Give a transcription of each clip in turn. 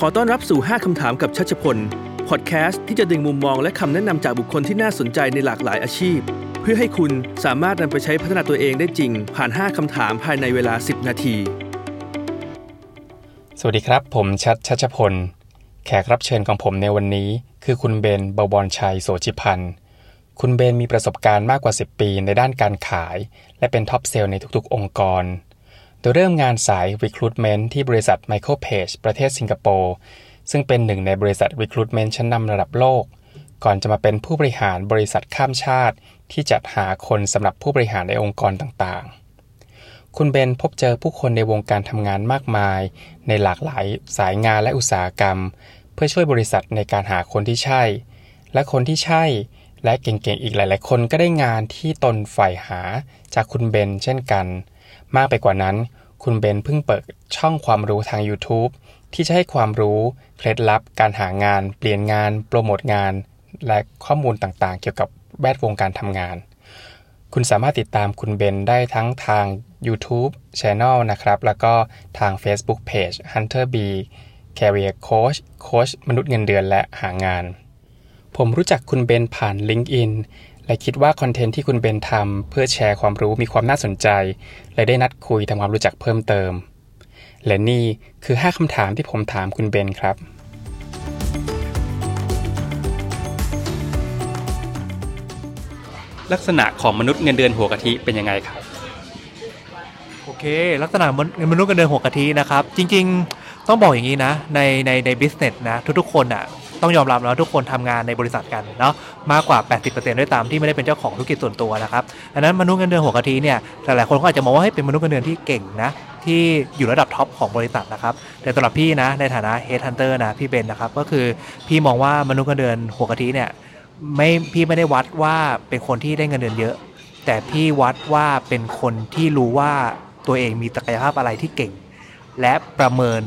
ขอต้อนรับสู่ 5 คำถามกับชัชพล พอดแคสต์ที่จะดึงมุมมองและคำแนะนำจากบุคคลที่น่าสนใจในหลากหลายอาชีพ เพื่อให้คุณสามารถนำไปใช้พัฒนาตัวเองได้จริง ผ่าน 5 คำถามภายในเวลา 10 นาที สวัสดีครับ ผมชัดชัชพล แขกรับเชิญของผมในวันนี้ คือคุณเบนบวรชัยโสจิพันธ์คุณเบนมีประสบการณ์มากกว่า 10 ปีในด้านการขาย และเป็น top sales ในทุกๆ องค์กร โดยเริ่มงานสาย Recruitment ที่บริษัท Michael Page ประเทศสิงคโปร์ ซึ่งเป็นหนึ่งในบริษัท Recruitment ชั้นนำระดับโลก ก่อนจะมาเป็นผู้บริหารบริษัทข้ามชาติ ที่จัดหาคนสำหรับผู้บริหารในองค์กรต่างๆ คุณเบนพบเจอผู้คนในวงการทำงานมากมาย ในหลากหลายสายงานและอุตสาหกรรม เพื่อช่วยบริษัทในการหาคนที่ใช่ และคนที่ใช่และเก่งๆ อีกหลาย ๆ คนก็ได้งานที่ตนใฝ่หาจากคุณเบนเช่นกัน มากไปกว่านั้น คุณเบนเพิ่งเปิดช่องความรู้ทาง YouTube ที่จะให้ความรู้เคล็ดลับการหางาน เปลี่ยนงาน โปรโมทงาน และข้อมูลต่างๆ เกี่ยวกับแวดวงการทำงาน คุณสามารถติดตามคุณเบนได้ทั้งทาง YouTube Channel นะครับ แล้วก็ทาง Facebook Page Hunter B Career Coach โค้ชมนุษย์เงินเดือนและหางาน ผมรู้จักคุณเบนผ่าน LinkedIn และคิดว่าคอนเทนต์ที่คุณเบนทำเพื่อแชร์ความรู้มีความน่าสนใจ และได้นัดคุยทำความรู้จักเพิ่มเติม และนี่คือ 5คำถามที่ผมถามคุณเบนครับ ลักษณะของมนุษย์เงินเดือนหัวกะทิเป็นยังไงครับ โอเค ลักษณะมนมนุษย์กันเดินหัวกะทินะครับ จริง ๆ ต้องบอกอย่างนี้นะ ในในใน business นะ ทุกๆคนอะ ต้องยอมรับแล้วทุกคนทำงานในบริษัทกันเนาะมากกว่า 80%ด้วยตามที่ไม่ได้เป็นเจ้าของธุรกิจส่วนตัวนะครับดังนั้นมนุษย์เงินเดือนหัวกะทิเนี่ยหลายๆคนก็อาจจะมองว่าให้เป็นมนุษย์เงินเดือนที่เก่งนะที่อยู่ระดับ top ของบริษัทนะครับ แต่สำหรับพี่นะในฐานะ Head Hunter นะพี่เบนนะครับก็คือพี่มองว่ามนุษย์เงินเดือนหัวกะทิเนี่ยไม่พี่ไม่ได้วัดว่าเป็นคนที่ได้เงินเดือนเยอะ แต่พี่วัดว่าเป็นคนที่รู้ว่าตัวเองมีศักยภาพอะไรที่เก่ง และประเมิน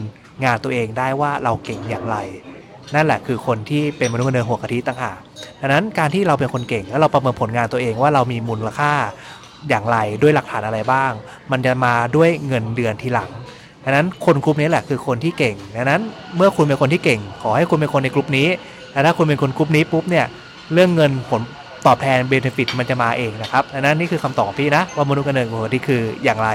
งานตัวเองได้ว่าเราเก่งอย่างไร นั่นแหละคือคนที่เป็นมนุษย์เงินเดือนหัวกะทิต่างหากดังนั้นการที่เราเป็นคนเก่งแล้วเราประเมินผลงานตัวเองว่าเรามีมูลค่าอย่างไรด้วยหลักฐานอะไรบ้าง มันจะมาด้วยเงินเดือนทีหลังดังนั้นคนกลุ่มนี้แหละคือคนที่เก่งดังนั้นเมื่อคุณเป็นคนที่เก่ง ขอให้คุณเป็นคนในกลุ่มนี้แต่ถ้าคุณเป็นคนกลุ่มนี้ปุ๊บเนี่ยเรื่องเงินผลตอบแทนเบนฟิตมันจะมาเองนะครับดังนั้นนี่คือคำตอบของพี่นะ ว่ามนุษย์เงินเดือนหัวกะทิคืออย่างไร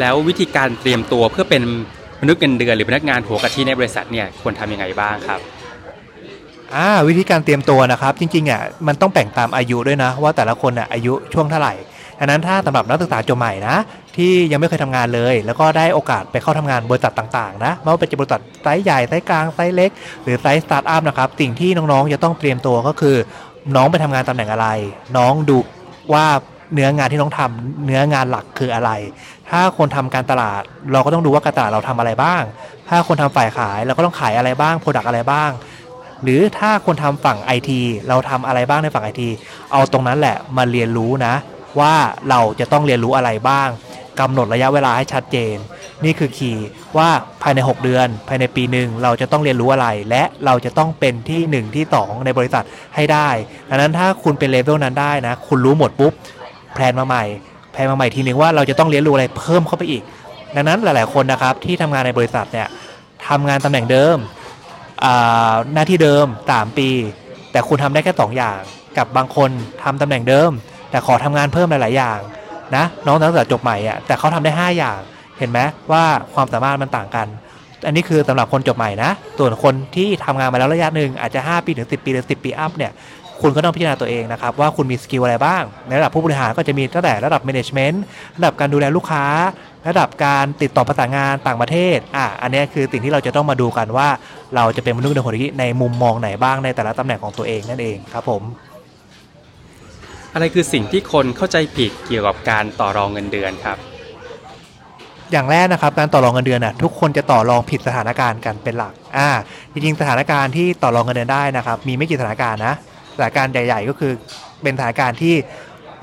แล้ววิธีการเตรียมตัวเพื่อเป็น มนุษย์เงินเดือนหรือพนักงานหัวกะทิในบริษัทเนี่ยควรทำยังไงบ้างครับอ่าวิธีการเตรียมตัวนะครับ จริงๆอะมันต้องแบ่งตามอายุด้วยนะ ว่าแต่ละคนอะอายุช่วงเท่าไหร่อันนั้นถ้าสำหรับนักศึกษาจบใหม่นะ ที่ยังไม่เคยทำงานเลย แล้วก็ได้โอกาสไปเข้าทำงานบริษัทต่างๆนะไม่ว่าเป็นบริษัทไซส์ใหญ่ไซส์กลางไซส์เล็ก หรือไซส์สตาร์ทอัพนะครับสิ่งที่น้องๆจะต้องเตรียมตัวก็คือ น้องไปทำงานตำแหน่งอะไร น้องดูว่า เนื้องานที่น้องทำเนื้องานหลักคืออะไร ถ้าคนทำการตลาด เราก็ต้องดูว่าการตลาดเราทำอะไรบ้าง ถ้าคนทำฝ่ายขายเราก็ต้องขายอะไรบ้าง product อะไรบ้าง หรือถ้าคนทำฝั่งไอทีเราทำอะไรบ้างในฝั่งไอทีเอาตรงนั้นแหละมาเรียนรู้นะ ว่าเราจะต้องเรียนรู้อะไรบ้างกำหนดระยะเวลาให้ชัดเจน นี่คือ key ว่าภายใน 6 เดือน ภายในปีหนึ่งเราจะต้องเรียนรู้อะไร และเราจะต้องเป็นที่ 1 ที่ 2 ในบริษัทให้ได้ดังนั้นถ้าคุณเป็นเลเวลนั้นได้นะ คุณรู้หมดปุ๊บ plan มาใหม่ plan มาใหม่ทีนึงว่าเราจะต้องเรียนรู้อะไรเพิ่มเข้าไปอีก ดังนั้นหลาย ๆ คนนะครับที่ทำงานในบริษัทเนี่ยทำงานตำแหน่งเดิม หน้าที่เดิม 3 ปี แต่คุณทำได้แค่ 2 อย่าง กับบางคนทำตำแหน่งเดิม แต่ขอทำงานเพิ่มหลาย ๆ อย่างนะน้องนักศึกษาจบใหม่อะแต่เขาทำได้ 5 อย่างเห็นไหมว่าความสามารถมันต่างกัน อันนี้คือสำหรับคนจบใหม่นะ ส่วนคนที่ทำงานมาแล้วระยะหนึ่งอาจจะ 5 ปีถึง10 ปีหรือ10 ปี up เนี่ย คุณก็ต้องพิจารณาตัวเองนะครับว่าคุณมี skill อะไรบ้าง ในระดับผู้บริหารก็จะมีตั้งแต่ระดับ management ระดับการดูแลลูกค้า ระดับการติดต่อประสานงานต่างประเทศอะอันนี้คือสิ่งที่เราจะต้องมาดูกันว่า เราจะเป็นมนุษย์เงินเดือนหัวกะทิในมุมมองไหนบ้างในแต่ละตำแหน่งของตัวเองนั่นเองครับผมอะไรคือสิ่งที่คนเข้าใจผิดเกี่ยวกับการต่อรองเงินเดือนครับ อย่างแรกนะครับการต่อรองเงินเดือนน่ะทุกคนจะต่อรองผิดสถานการณ์กันเป็นหลักอ่าจริงๆสถานการณ์ที่ต่อรองเงินเดือนได้นะครับมีไม่กี่สถานการณ์นะ สถานการณ์ใหญ่ ๆ ก็คือเป็นสถานการณ์ที่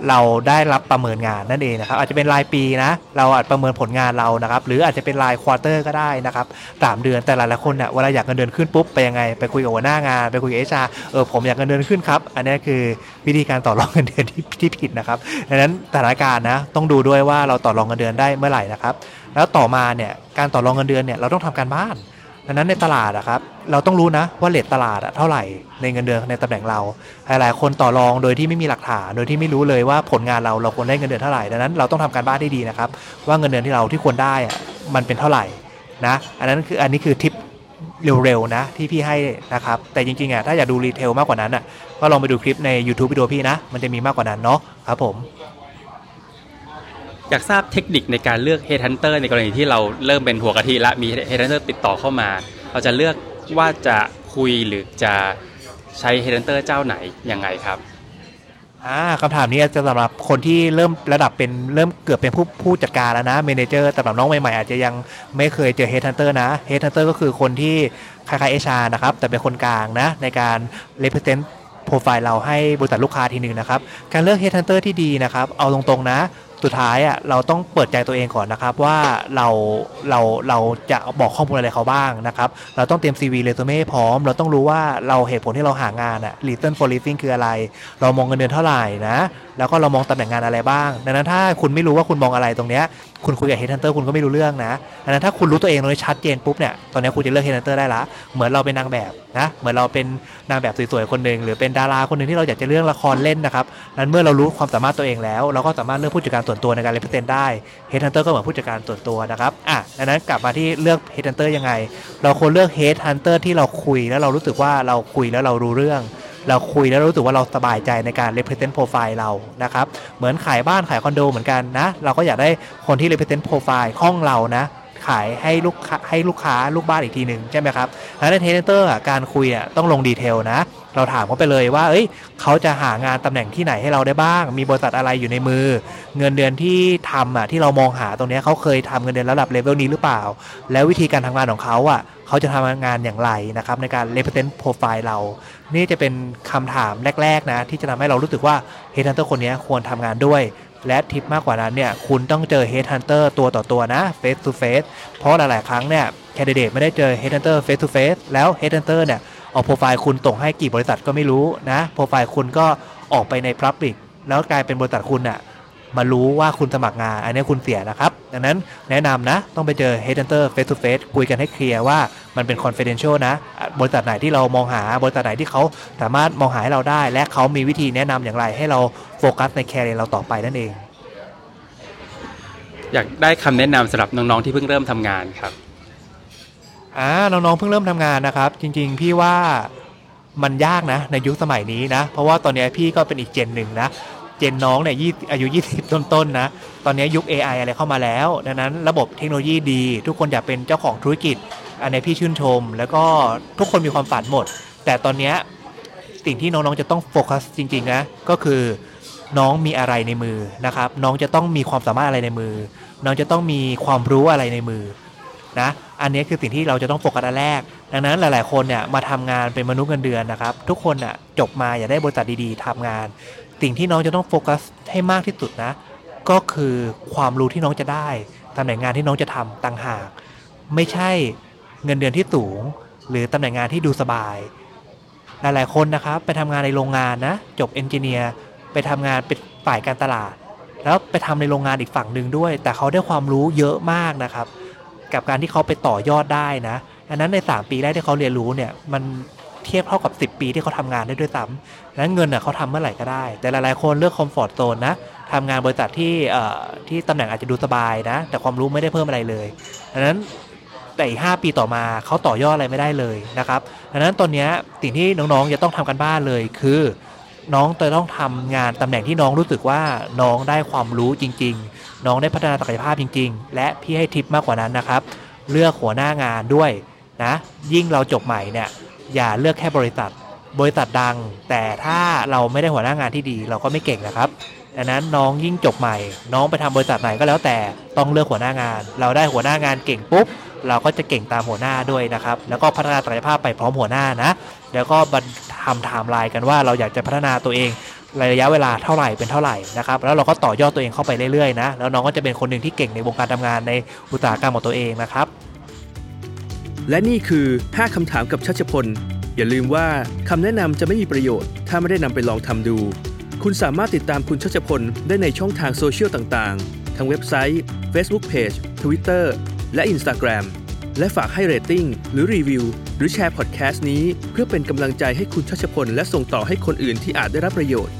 เราได้รับประเมินงานนั่นเองนะครับ อาจจะเป็นรายปีนะ เราอาจประเมินผลงานเรานะครับ หรืออาจจะเป็นรายควอเตอร์ก็ได้นะครับสามเดือนแต่หลายๆคนเนี่ยเวลาอยากเงินเดือนขึ้นปุ๊บไปยังไงไปคุยกับหัวหน้างานไปคุยกับเอชาเออผมอยากเงินเดือนขึ้นครับ อันนี้คือวิธีการต่อรองเงินเดือนที่ที่ผิดนะครับดังนั้นสถานการณ์นะต้องดูด้วยว่าเราต่อรองเงินเดือนได้เมื่อไหร่นะครับ แล้วต่อมาเนี่ยการต่อรองเงินเดือนเนี่ยเราต้องทำการบ้าน ดังนั้นในตลาดอะครับเราต้องรู้นะว่าเลทตลาดอะเท่าไหร่ในเงินเดือนในตำแหน่งเรา หลายๆ คนต่อรองโดยที่ไม่มีหลักฐานโดยที่ไม่รู้เลยว่าผลงานเราเราควรได้เงินเดือนเท่าไหร่ดังนั้นเราต้องทำการบ้านที่ดีนะครับว่าเงินเดือนที่เราที่ควรได้อะมันเป็นเท่าไหร่นะอันนั้นคืออันนี้คือทิปเร็วๆนะที่พี่ให้นะครับแต่จริงๆอะถ้าอยากดูรีเทลมากกว่านั้นอะก็ลองไปดูคลิปใน YouTube วิดีโอพี่นะ มันจะมีมากกว่านั้นเนาะครับผม อยากทราบเทคนิคในการเลือก Headhunter ในกรณีที่เราเริ่มเป็นหัวกะทิและมี Headhunter ติดต่อเข้ามา เราจะเลือกว่าจะคุยหรือจะใช้ Headhunter เจ้าไหนยังไงครับอ่าคำถามนี้จะสำหรับคนที่เริ่มระดับเป็นเริ่มเกือบเป็นผู้ผู้จัดการแล้วนะ manager แต่สำหรับน้องใหม่ๆ อาจจะยังไม่เคยเจอเฮด h ันเตอร์นะเฮด h ันเตอร์ก็คือคนที่คล้ายๆเอชานะครับ แต่เป็นคนกลางนะ ในการ represent profile เราให้บริษัทลูกค้าทีหนึ่งนะครับ การเลือกเฮด h ันเตอร์ที่ดีนะครับ เอาตรงๆนะ สุดท้ายอะเราต้องเปิดใจตัวเองก่อนนะครับว่าเราเราเราจะบอกข้อมูลอะไรเขาบ้างนะครับ เราต้องเตรียม CV resume พร้อม เราต้องรู้ว่าเราเหตุผลที่เราหางานอะ reason for leaving คืออะไร เรามองเงินเดือนเท่าไหร่นะแล้วก็เรามองตำแหน่งงานอะไรบ้าง ดังนั้นถ้าคุณไม่รู้ว่าคุณมองอะไรตรงเนี้ยคุณคุยกับ headhunter คุณก็ไม่รู้เรื่องนะดังนั้นถ้าคุณรู้ตัวเองตรงนี้ชัดเจนปุ๊บเนี่ยตอนนี้คุณจะเลือก headhunter ได้ละเหมือนเราเป็นนางแบบนะเหมือนเราเป็นนางแบบสวยๆคนหนึ่งหรือเป็นดาราคนหนึ่งที่เราอยากจะเลือกละครเล่นนะครับนั้นเมื่อเรารู้ความสามารถตัวเองแล้ว เราก็สามารถเลือกผู้จัดการส่วนตัวในการ represent ได้ headhunter ก็เหมือนผู้จัดการส่วนตัวนะครับอะดังนั้นกลับมาที่เลือก headhunter ยังไง เราควรเลือก headhunter ที่เราคุยแล้วเรารู้สึกว่าเราคุยแล้วเรารู้เรื่อง เราคุยแล้วรู้สึกว่าเราสบายใจในการ represent profile เรานะครับเหมือนขายบ้านขายคอนโดเหมือนกันนะเราก็อยากได้คนที่ represent profile ห้องเรานะ ขายให้ลูกค้าให้ลูกค้าลูกบ้านอีกทีหนึ่งใช่ไหมครับแล้วในเทนเตอร์การคุยอะต้องลง detail นะ เราถามเขาไปเลยว่า เอ้ย เขาจะหางานตำแหน่งที่ไหนให้เราได้บ้าง มีบริษัทอะไรอยู่ในมือ เงินเดือนที่ทำอะที่เรามองหาตรงนี้เขาเคยทำเงินเดือนระดับเลเวลนี้หรือเปล่า แล้ววิธีการทำงานของเขาอะเขาจะทำงานอย่างไรนะครับในการ represent profile เรา นี่จะเป็นคำถามแรก ๆนะ ที่จะทำให้เรารู้สึกว่า headhunter คนนี้ควรทำงานด้วย และทิปมากกว่านั้นเนี่ยคุณต้องเจอ headhunter ตัวต่อตัวนะ face to face เพราะหลาย ๆ ครั้งเนี่ย candidate ไม่ได้เจอ headhunter face to face แล้ว headhunter เนี่ยเอาโปรไฟล์คุณส่งให้กี่บริษัทก็ไม่รู้นะโปรไฟล์คุณก็ออกไปใน public แล้วกลายเป็นบริษัทคุณน่ะ มารู้ว่าคุณสมัครงาน อันนี้คุณเสียนะครับ ดังนั้นแนะนำนะ ต้องไปเจอ headhunter face to face คุยกันให้เคลียร์ว่ามันเป็น confidential นะ บริษัทไหนที่เรามองหาบริษัทไหนที่เขาสามารถมองหาให้เราได้ และเขามีวิธีแนะนำอย่างไรให้เราโฟกัสในแคริเอร์เราต่อไปนั่นเอง อยากได้คำแนะนำสำหรับน้องๆที่เพิ่งเริ่มทำงานครับอ่าน้องๆเพิ่งเริ่มทำงานนะครับ จริง ๆ พี่ว่ามันยากนะในยุคสมัยนี้นะ เพราะว่าตอนนี้พี่ก็เป็นอีกเจนหนึ่งนะ เจนน้องเนี่ยยี่อายุ 20 ต้นๆนะ ตอนนี้ยุค AI อะไรเข้ามาแล้ว ดังนั้นระบบเทคโนโลยีดี ทุกคนอยากเป็นเจ้าของธุรกิจ อันนี้พี่ชื่นชม แล้วก็ทุกคนมีความฝันหมด แต่ตอนนี้สิ่งที่น้องๆจะต้องโฟกัสจริงๆนะ ก็คือน้องมีอะไรในมือนะครับ น้องจะต้องมีความสามารถอะไรในมือ น้องจะต้องมีความรู้อะไรในมือนะ อันนี้คือสิ่งที่เราจะต้องโฟกัสอันแรก ดังนั้นหลาย ๆ คนเนี่ยมาทำงานเป็นมนุษย์เงินเดือนนะครับ ทุกคนน่ะจบมาอยากได้บริษัทดีๆทำงาน สิ่งที่น้องจะต้องโฟกัสให้มากที่สุดนะ ก็คือความรู้ที่น้องจะได้ตำแหน่งงานที่น้องจะทำต่างหาก ไม่ใช่เงินเดือนที่สูง หรือตำแหน่งงานที่ดูสบาย หลาย ๆ คนนะครับ ไปทำงานในโรงงานนะ จบเอนจิเนียร์ไปทำงานเป็นฝ่ายการตลาด แล้วไปทำในโรงงานอีกฝั่งหนึ่งด้วย แต่เขาได้ความรู้เยอะมากนะครับ กับการที่เขาไปต่อยอดได้นะดังนั้นใน 3 ปีแรกที่เขาเรียนรู้เนี่ยมัน เทียบเท่ากับ 10 ปีที่เขาทำงานได้ด้วยซ้ำดังนั้นเงินน่ะเขาทำเมื่อไหร่ก็ได้ แต่หลายๆคนเลือกคอมฟอร์ตโซนนะทำงานบริษัทที่ที่ตำแหน่งอาจจะดูสบายนะ แต่ความรู้ไม่ได้เพิ่มอะไรเลยดังนั้นแต่อีก5ปีต่อมาเขาต่อยอดอะไรไม่ได้เลยนะครับดังนั้นตอนนี้สิ่งที่น้องๆจะต้องทำกันบ้านเลยคือน้องจะต้องทำงานตำแหน่งที่น้องรู้สึกว่าน้องได้ความรู้จริง ๆ น้องได้พัฒนาศักยภาพจริง ๆ และพี่ให้ทิปมากกว่านั้นนะครับ เลือกหัวหน้างานด้วยนะ ยิ่งเราจบใหม่เนี่ย อย่าเลือกแค่บริษัท บริษัทดัง แต่ถ้าเราไม่ได้หัวหน้างานที่ดี เราก็ไม่เก่งนะครับดังนั้นน้องยิ่งจบใหม่ น้องไปทำบริษัทไหนก็แล้วแต่ต้องเลือกหัวหน้างาน เราได้หัวหน้างานเก่งปุ๊บเราก็จะเก่งตามหัวหน้าด้วยนะครับ แล้วก็พัฒนาศักยภาพไปพร้อมหัวหน้านะ แล้วก็บันทำไทม์ไลน์กันว่าเราอยากจะพัฒนาตัวเองระยะเวลาเท่าไหร่เป็นเท่าไหร่นะครับ แล้วเราก็ต่อยอดตัวเองเข้าไปเรื่อยๆนะ แล้วน้องก็จะเป็นคนหนึ่งที่เก่งในวงการทำงานในอุตสาหกรรมของตัวเองนะครับ และนี่คือ 5 คำถามกับชัชพล อย่าลืมว่าคำแนะนำจะไม่มีประโยชน์ ถ้าไม่ได้นำไปลองทำดู คุณสามารถติดตามคุณชัชพล ได้ในช่องทางโซเชียลต่างๆ ทั้งเว็บไซต์ Facebook Page Twitter และ Instagram และฝากให้เรตติ้งหรือรีวิว หรือแชร์พอดแคสต์นี้ เพื่อเป็นกำลังใจให้คุณชัชพล และส่งต่อให้คนอื่นที่อาจได้รับประโยชน์